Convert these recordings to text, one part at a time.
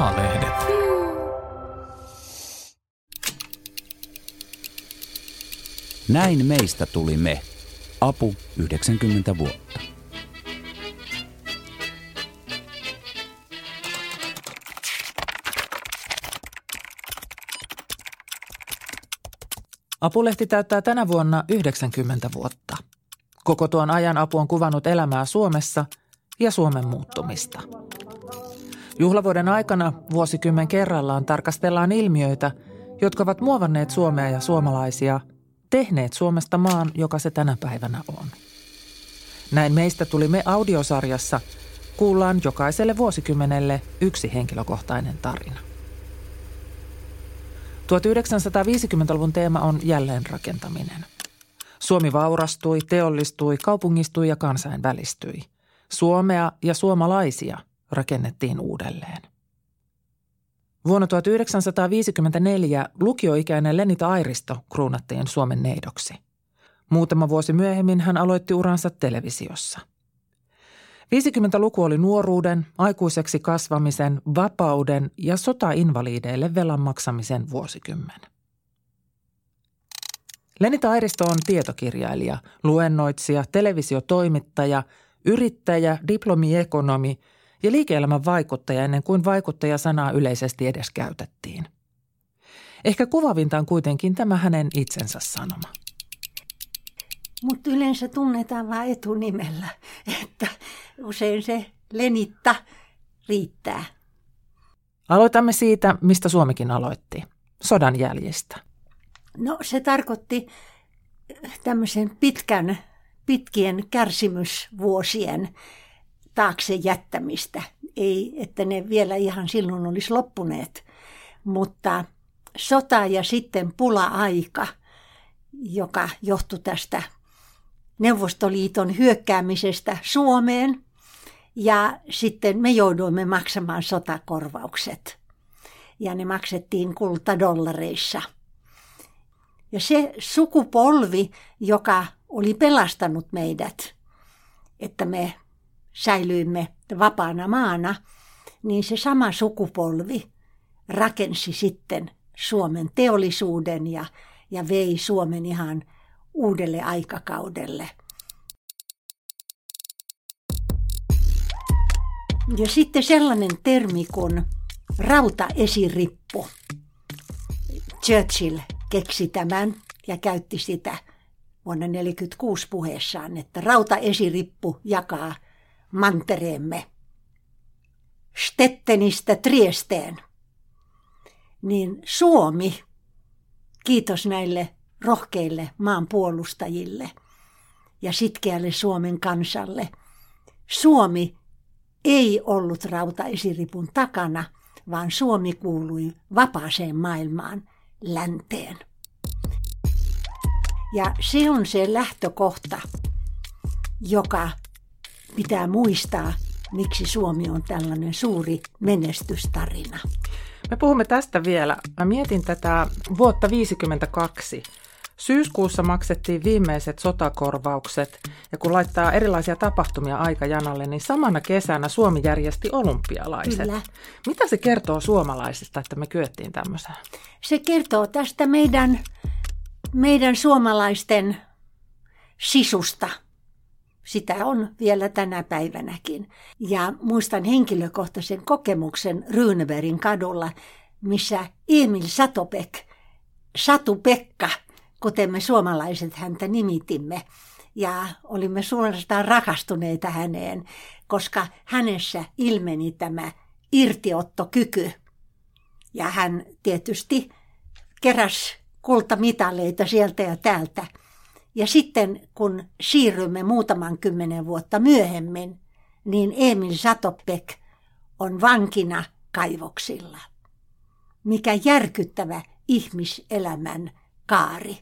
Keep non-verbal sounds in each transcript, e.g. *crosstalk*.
A-lehdet. Näin meistä tuli me. Apu 90 vuotta. Apulehti täyttää tänä vuonna 90 vuotta. Koko tuon ajan apu on kuvannut elämää Suomessa ja Suomen muuttumista. Juhlavuoden aikana vuosikymmen kerrallaan tarkastellaan ilmiöitä, jotka ovat muovanneet Suomea ja suomalaisia, tehneet Suomesta maan, joka se tänä päivänä on. Näin meistä tuli me audiosarjassa, kuullaan jokaiselle vuosikymmenelle yksi henkilökohtainen tarina. 1950-luvun teema on jälleenrakentaminen. Suomi vaurastui, teollistui, kaupungistui ja kansainvälistyi. Suomea ja suomalaisia rakennettiin uudelleen. Vuonna 1954 lukioikäinen Lenita Airisto kruunattiin Suomen neidoksi. Muutama vuosi myöhemmin hän aloitti uransa televisiossa. 50-luku oli nuoruuden, aikuiseksi kasvamisen, vapauden ja sotainvaliideille velan maksamisen vuosikymmen. Lenita Airisto on tietokirjailija, luennoitsija, televisiotoimittaja, yrittäjä, diplomiekonomi ja liike-elämän vaikuttaja ennen kuin vaikuttaja-sanaa yleisesti edes käytettiin. Ehkä kuvavinta on kuitenkin tämä hänen itsensä sanoma. Mutta yleensä tunnetaan vain etunimellä, että usein se Lenitta riittää. Aloitamme siitä, mistä Suomikin aloitti, sodan jäljistä. No se tarkoitti tämmöisen pitkän, pitkien kärsimysvuosien taakse jättämistä. Ei, että ne vielä ihan silloin olisi loppuneet, mutta sota ja sitten pula-aika, joka johtui tästä Neuvostoliiton hyökkäämisestä Suomeen. Ja sitten me jouduimme maksamaan sotakorvaukset. Ja ne maksettiin kultadollareissa. Ja se sukupolvi, joka oli pelastanut meidät, että me säilyimme vapaana maana, niin se sama sukupolvi rakensi sitten Suomen teollisuuden ja, ja vei Suomen ihan uudelle aikakaudelle. Ja sitten sellainen termi kuin rautaesirippu. Churchill keksi tämän ja käytti sitä vuonna 1946 puheessaan, että rautaesirippu jakaa mantereemme Stettenistä Triesteen. Niin Suomi, kiitos näille rohkeille maanpuolustajille ja sitkeälle Suomen kansalle. Suomi ei ollut rautaesiripun takana, vaan Suomi kuului vapaaseen maailmaan länteen. Ja se on se lähtökohta, joka pitää muistaa, miksi Suomi on tällainen suuri menestystarina. Me puhumme tästä vielä. Mä mietin tätä vuotta 1952. Syyskuussa maksettiin viimeiset sotakorvaukset ja kun laittaa erilaisia tapahtumia aikajanalle, niin samana kesänä Suomi järjesti olympialaiset. Kyllä. Mitä se kertoo suomalaisista, että me kyettiin tämmöiseen? Se kertoo tästä meidän, meidän suomalaisten sisusta. Sitä on vielä tänä päivänäkin. Ja muistan henkilökohtaisen kokemuksen Ryyneverin kadulla, missä Emil Satopek, Satu Pekka, kuten me suomalaiset häntä nimitimme, ja olimme suorastaan rakastuneita häneen, koska hänessä ilmeni tämä irtiottokyky. Ja hän tietysti keräs kultamitaleita sieltä ja täältä. Ja sitten kun siirrymme muutaman kymmenen vuotta myöhemmin, niin Emil Satopek on vankina kaivoksilla. Mikä järkyttävä ihmiselämän kaari.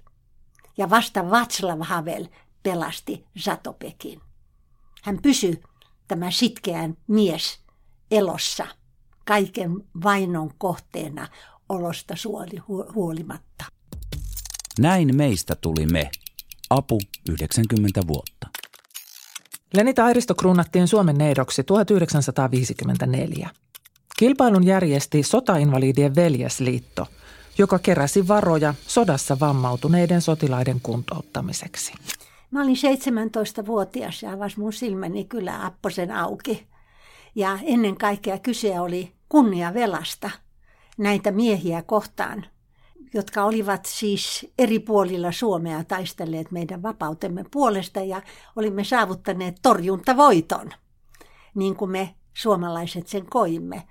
Ja vasta Václav Havel pelasti Zatopekin. Hän pysyi tämä sitkeän mies elossa kaiken vainon kohteena olosta huolimatta. Näin meistä tuli me. Apu 90 vuotta. Lenita Airisto kruunattiin Suomen neidoksi 1954. Kilpailun järjesti Sotainvalidien veljesliitto, joka keräsi varoja sodassa vammautuneiden sotilaiden kuntouttamiseksi. Mä olin 17-vuotias ja avasi mun silmäni kyllä apposen auki. Ja ennen kaikkea kyse oli kunniavelasta näitä miehiä kohtaan, jotka olivat siis eri puolilla Suomea taistelleet meidän vapautemme puolesta ja olimme saavuttaneet torjuntavoiton, niin kuin me suomalaiset sen koimme.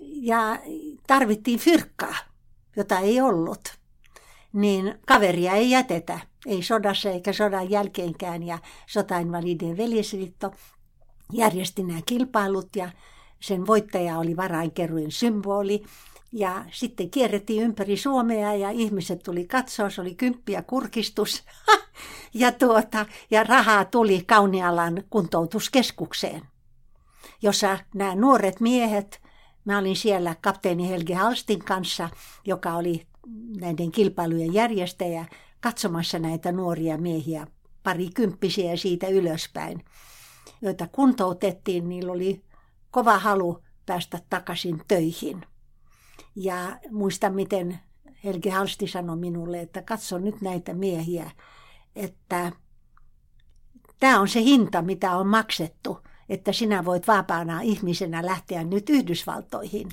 Ja tarvittiin fyrkkaa, jota ei ollut. Niin kaveria ei jätetä, ei sodassa eikä sodan jälkeenkään. Ja sotainvalidien veljesliitto järjesti nämä kilpailut ja sen voittaja oli varainkeruin symboli. Ja sitten kierrettiin ympäri Suomea ja ihmiset tuli katsoa, se oli kymppiä kurkistus. *laughs* ja, tuota, ja rahaa tuli Kaunialan kuntoutuskeskukseen, jossa nämä nuoret miehet, mä olin siellä kapteeni Helge Halstin kanssa, joka oli näiden kilpailujen järjestäjä, katsomassa näitä nuoria miehiä, parikymppisiä siitä ylöspäin, joita kuntoutettiin, niillä oli kova halu päästä takaisin töihin. Ja muistan, miten Helge Halsti sanoi minulle, että katso nyt näitä miehiä, että tämä on se hinta, mitä on maksettu, että sinä voit vapaana ihmisenä lähteä nyt Yhdysvaltoihin.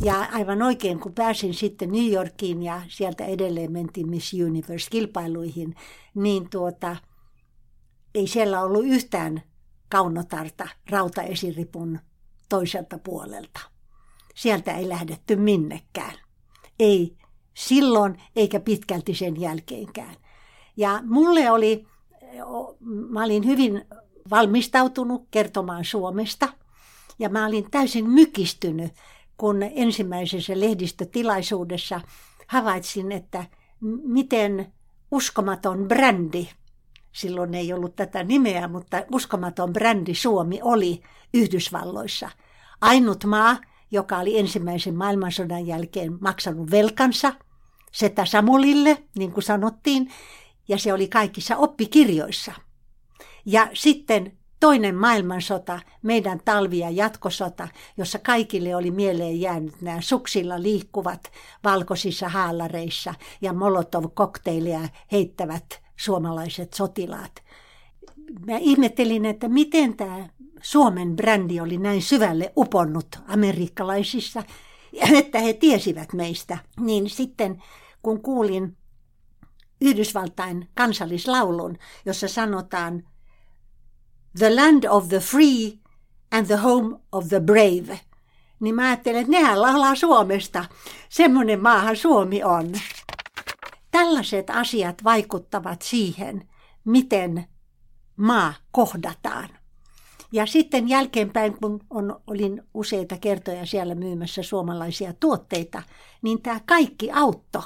Ja aivan oikein, kun pääsin sitten New Yorkiin ja sieltä edelleen mentiin Miss Universe-kilpailuihin, niin tuota, ei siellä ollut yhtään kaunotarta rautaesiripun toiselta puolelta. Sieltä ei lähdetty minnekään. Ei silloin eikä pitkälti sen jälkeenkään. Ja mulle oli, mä olin hyvin valmistautunut kertomaan Suomesta ja mä olin täysin mykistynyt, kun ensimmäisessä lehdistötilaisuudessa havaitsin, että miten uskomaton brändi silloin ei ollut tätä nimeä, mutta uskomaton brändi Suomi oli Yhdysvalloissa. Ainut maa, joka oli ensimmäisen maailmansodan jälkeen maksanut velkansa, Setä Samulille, niin kuin sanottiin, ja se oli kaikissa oppikirjoissa. Ja sitten toinen maailmansota, meidän talvi- ja jatkosota, jossa kaikille oli mieleen jäänyt nämä suksilla liikkuvat valkoisissa haalareissa ja molotov-kokteileja heittävät suomalaiset sotilaat. Mä ihmettelin, että miten tämä Suomen brändi oli näin syvälle uponnut amerikkalaisissa, että he tiesivät meistä. Niin sitten kun kuulin Yhdysvaltain kansallislaulun, jossa sanotaan The land of the free and the home of the brave, niin mä ajattelen, että nehän laulaa Suomesta. Semmoinen maahan Suomi on. Tällaiset asiat vaikuttavat siihen, miten maa kohdataan. Ja sitten jälkeenpäin, kun on, olin useita kertoja siellä myymässä suomalaisia tuotteita, niin tämä kaikki auttoi.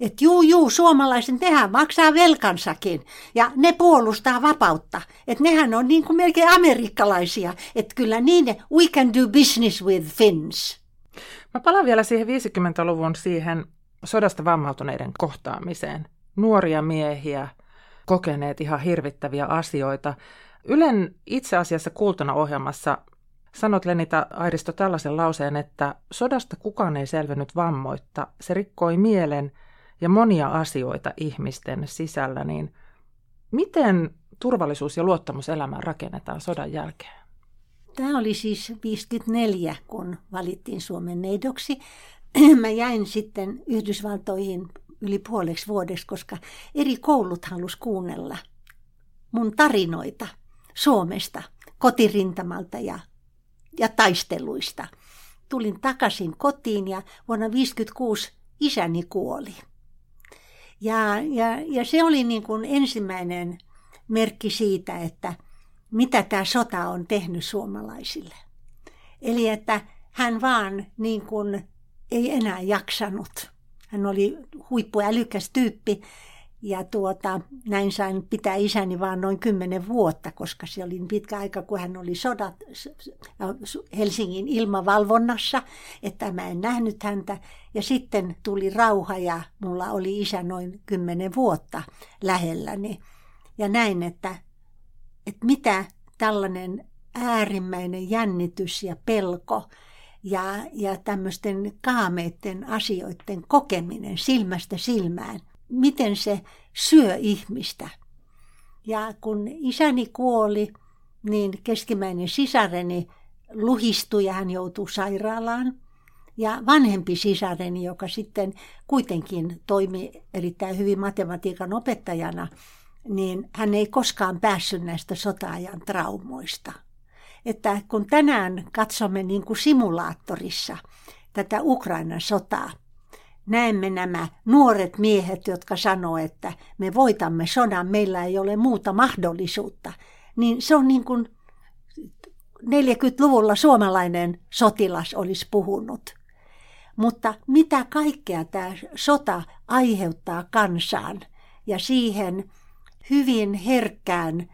Että juu, juu, suomalaisen tehdään maksaa velkansakin ja ne puolustaa vapautta. Että nehän on niin kuin melkein amerikkalaisia. Että kyllä niin, we can do business with Finns. Mä palaan vielä siihen 50-luvun siihen sodasta vammautuneiden kohtaamiseen. Nuoria miehiä, kokeneet ihan hirvittäviä asioita. Ylen itse asiassa kuultuna ohjelmassa sanot Lenita Airisto tällaisen lauseen, että sodasta kukaan ei selvinnyt vammoitta. Se rikkoi mielen ja monia asioita ihmisten sisällä. Niin miten turvallisuus ja luottamus elämään rakennetaan sodan jälkeen? Tämä oli siis 54, kun valittiin Suomen neidoksi. *clears throat* mä jäin sitten Yhdysvaltoihin yli puoleksi vuodeksi, koska eri koulut halus kuunnella mun tarinoita Suomesta, kotirintamalta ja, ja taisteluista. Tulin takaisin kotiin ja vuonna 1956 isäni kuoli. Ja, ja, ja se oli niin kuin ensimmäinen merkki siitä, että mitä tämä sota on tehnyt suomalaisille. Eli että hän vaan niin kuin ei enää jaksanut. Hän oli huippuälykäs tyyppi ja tuota, näin sain pitää isäni vaan noin kymmenen vuotta, koska se oli pitkä aika, kun hän oli sodat Helsingin ilmavalvonnassa, että mä en nähnyt häntä. Ja sitten tuli rauha ja mulla oli isä noin kymmenen vuotta lähelläni. Ja näin, että, että mitä tällainen äärimmäinen jännitys ja pelko ja, ja tämmöisten kaameiden asioiden kokeminen silmästä silmään. Miten se syö ihmistä. Ja kun isäni kuoli, niin keskimmäinen sisareni luhistui ja hän joutui sairaalaan. Ja vanhempi sisareni, joka sitten kuitenkin toimi erittäin hyvin matematiikan opettajana, niin hän ei koskaan päässyt näistä sotaajan traumoista. Että kun tänään katsomme niin kuin simulaattorissa tätä Ukrainan sotaa, näemme nämä nuoret miehet, jotka sanoo, että me voitamme sodan, meillä ei ole muuta mahdollisuutta, niin se on niin kuin 40-luvulla suomalainen sotilas olisi puhunut. Mutta mitä kaikkea tämä sota aiheuttaa kansaan ja siihen hyvin herkkään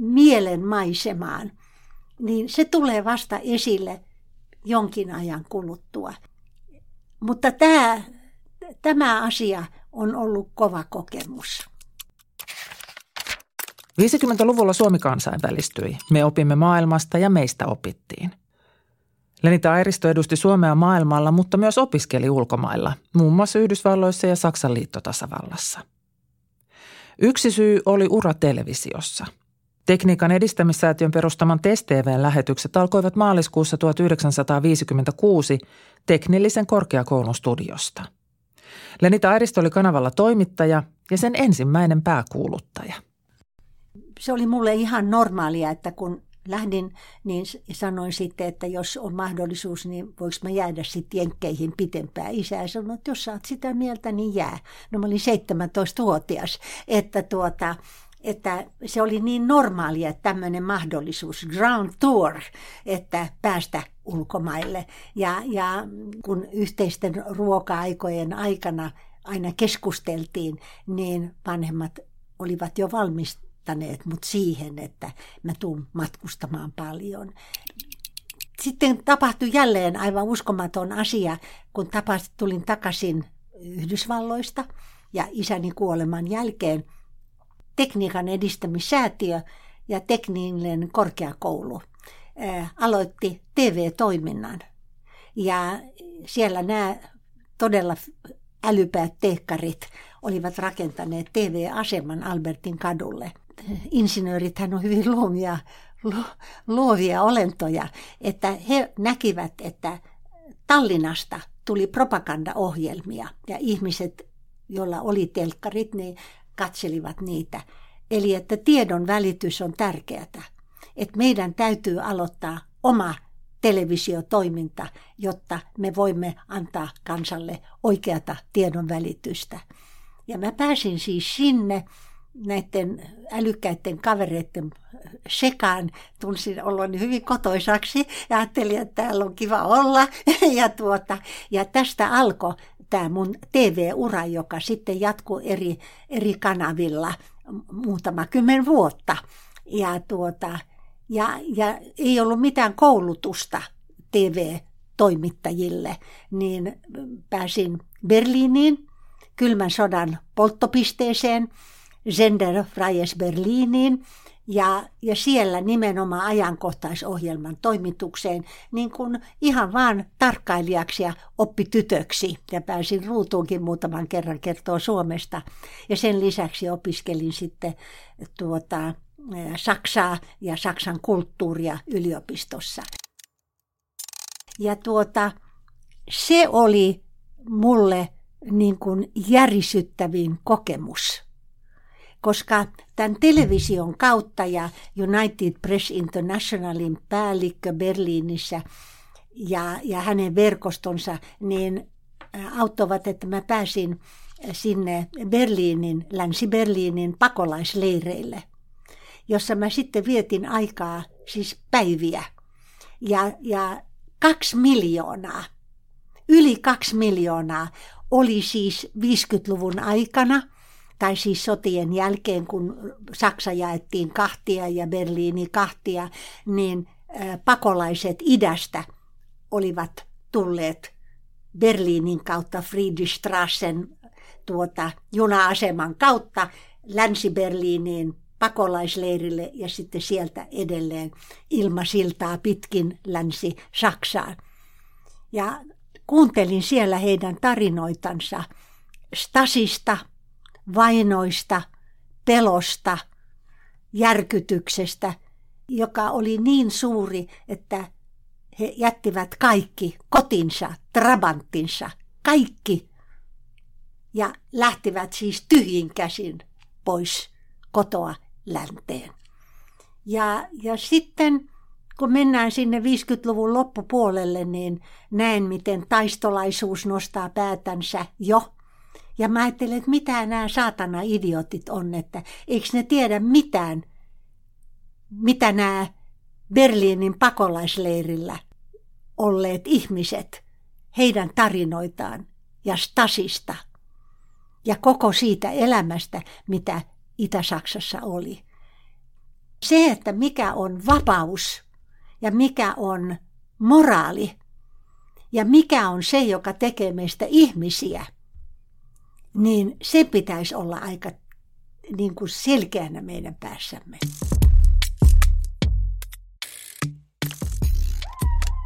mielenmaisemaan, niin se tulee vasta esille jonkin ajan kuluttua. Mutta tämä, tämä asia on ollut kova kokemus. 50-luvulla Suomi kansainvälistyi. Me opimme maailmasta ja meistä opittiin. Lenita Airisto edusti Suomea maailmalla, mutta myös opiskeli ulkomailla, muun muassa Yhdysvalloissa ja Saksan liittotasavallassa. Yksi syy oli ura televisiossa. Tekniikan edistämissäätiön perustaman TESTVn lähetykset alkoivat maaliskuussa 1956 teknillisen korkeakoulun studiosta. Lenita Airisto oli kanavalla toimittaja ja sen ensimmäinen pääkuuluttaja – se oli mulle ihan normaalia, että kun lähdin, niin sanoin sitten, että jos on mahdollisuus, niin voiko mä jäädä sitten jenkkeihin pitempään. Isä sanoi, että jos saat sitä mieltä, niin jää. No mä olin 17-vuotias, että tuota, että se oli niin normaalia, että tämmöinen mahdollisuus, ground tour, että päästä ulkomaille. Ja, ja kun yhteisten ruoka-aikojen aikana aina keskusteltiin, niin vanhemmat olivat jo valmis pakottaneet mut siihen, että mä tuun matkustamaan paljon. Sitten tapahtui jälleen aivan uskomaton asia, kun tapas, tulin takaisin Yhdysvalloista ja isäni kuoleman jälkeen tekniikan edistämissäätiö ja tekninen korkeakoulu aloitti TV-toiminnan. Ja siellä nämä todella älypäät tehkarit olivat rakentaneet TV-aseman Albertin kadulle insinöörithän on hyvin luomia, luovia olentoja, että he näkivät, että Tallinnasta tuli propagandaohjelmia ja ihmiset, joilla oli telkkarit, niin katselivat niitä. Eli että tiedon välitys on tärkeää. Että meidän täytyy aloittaa oma televisiotoiminta, jotta me voimme antaa kansalle oikeata tiedon välitystä. Ja mä pääsin siis sinne näiden älykkäiden kavereiden sekaan tunsin oloni hyvin kotoisaksi ja ajattelin, että täällä on kiva olla. *laughs* Ja, tuota, ja tästä alkoi tämä mun TV-ura, joka sitten jatkuu eri, eri kanavilla muutama kymmen vuotta. Ja, tuota, ja, ja ei ollut mitään koulutusta TV-toimittajille, niin pääsin Berliiniin kylmän sodan polttopisteeseen – Sender Freies Berliiniin ja, ja siellä nimenomaan ajankohtaisohjelman toimitukseen niin kuin ihan vaan tarkkailijaksi ja oppitytöksi. Ja pääsin ruutuunkin muutaman kerran kertoa Suomesta. Ja sen lisäksi opiskelin sitten tuota, Saksaa ja Saksan kulttuuria yliopistossa. Ja tuota, se oli mulle niin kuin järisyttävin kokemus koska tämän television kautta ja United Press Internationalin päällikkö Berliinissä ja, ja hänen verkostonsa, niin auttavat, että mä pääsin sinne Berliinin, Länsi-Berliinin pakolaisleireille, jossa mä sitten vietin aikaa, siis päiviä. Ja, ja kaksi miljoonaa, yli kaksi miljoonaa oli siis 50-luvun aikana – tai siis sotien jälkeen, kun Saksa jaettiin kahtia ja Berliini kahtia, niin pakolaiset idästä olivat tulleet Berliinin kautta Friedrichstrassen tuota, juna-aseman kautta Länsi-Berliiniin pakolaisleirille ja sitten sieltä edelleen ilmasiltaa pitkin länsi Saksaan. Ja kuuntelin siellä heidän tarinoitansa Stasista, vainoista, pelosta, järkytyksestä, joka oli niin suuri, että he jättivät kaikki kotinsa, trabanttinsa, kaikki, ja lähtivät siis tyhjin käsin pois kotoa länteen. Ja, ja sitten kun mennään sinne 50-luvun loppupuolelle, niin näen, miten taistolaisuus nostaa päätänsä jo. Ja mä ajattelen, että mitä nämä saatana idiotit on, että eikö ne tiedä mitään, mitä nämä Berliinin pakolaisleirillä olleet ihmiset, heidän tarinoitaan ja Stasista ja koko siitä elämästä, mitä Itä-Saksassa oli. Se, että mikä on vapaus ja mikä on moraali ja mikä on se, joka tekee meistä ihmisiä, niin se pitäisi olla aika niin kuin selkeänä meidän päässämme.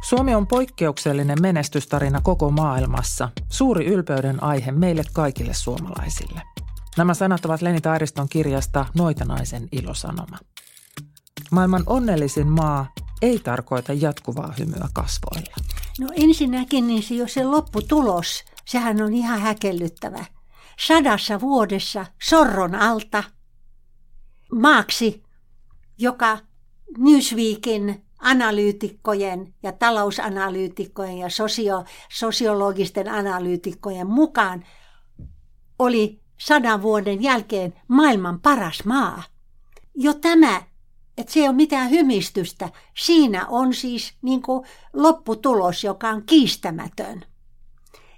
Suomi on poikkeuksellinen menestystarina koko maailmassa, suuri ylpeyden aihe meille kaikille suomalaisille. Nämä sanat ovat Leni Tairiston kirjasta Noitanaisen ilosanoma. Maailman onnellisin maa ei tarkoita jatkuvaa hymyä kasvoilla. No ensinnäkin niin se jo se lopputulos, sehän on ihan häkellyttävä. Sadassa vuodessa sorron alta maaksi, joka Newsweekin analyytikkojen ja talousanalyytikkojen ja sosio, sosiologisten analyytikkojen mukaan oli sadan vuoden jälkeen maailman paras maa. Jo tämä, että se ei ole mitään hymistystä, siinä on siis niin kuin lopputulos, joka on kiistämätön.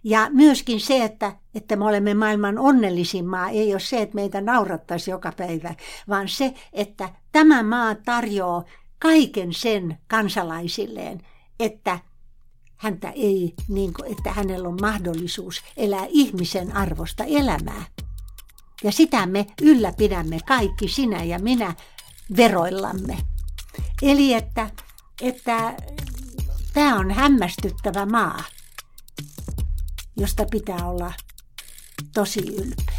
Ja myöskin se, että, että me olemme maailman onnellisin maa, ei ole se, että meitä naurattaisi joka päivä, vaan se, että tämä maa tarjoaa kaiken sen kansalaisilleen, että häntä ei, niin kuin, että hänellä on mahdollisuus elää ihmisen arvosta elämää. Ja sitä me ylläpidämme kaikki, sinä ja minä, veroillamme. Eli että, että tämä on hämmästyttävä maa, josta pitää olla tosi ylpeä.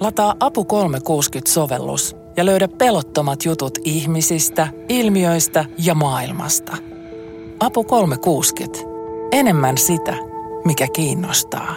Lataa Apu 360-sovellus ja löydä pelottomat jutut ihmisistä, ilmiöistä ja maailmasta. Apu 360. Enemmän sitä, mikä kiinnostaa.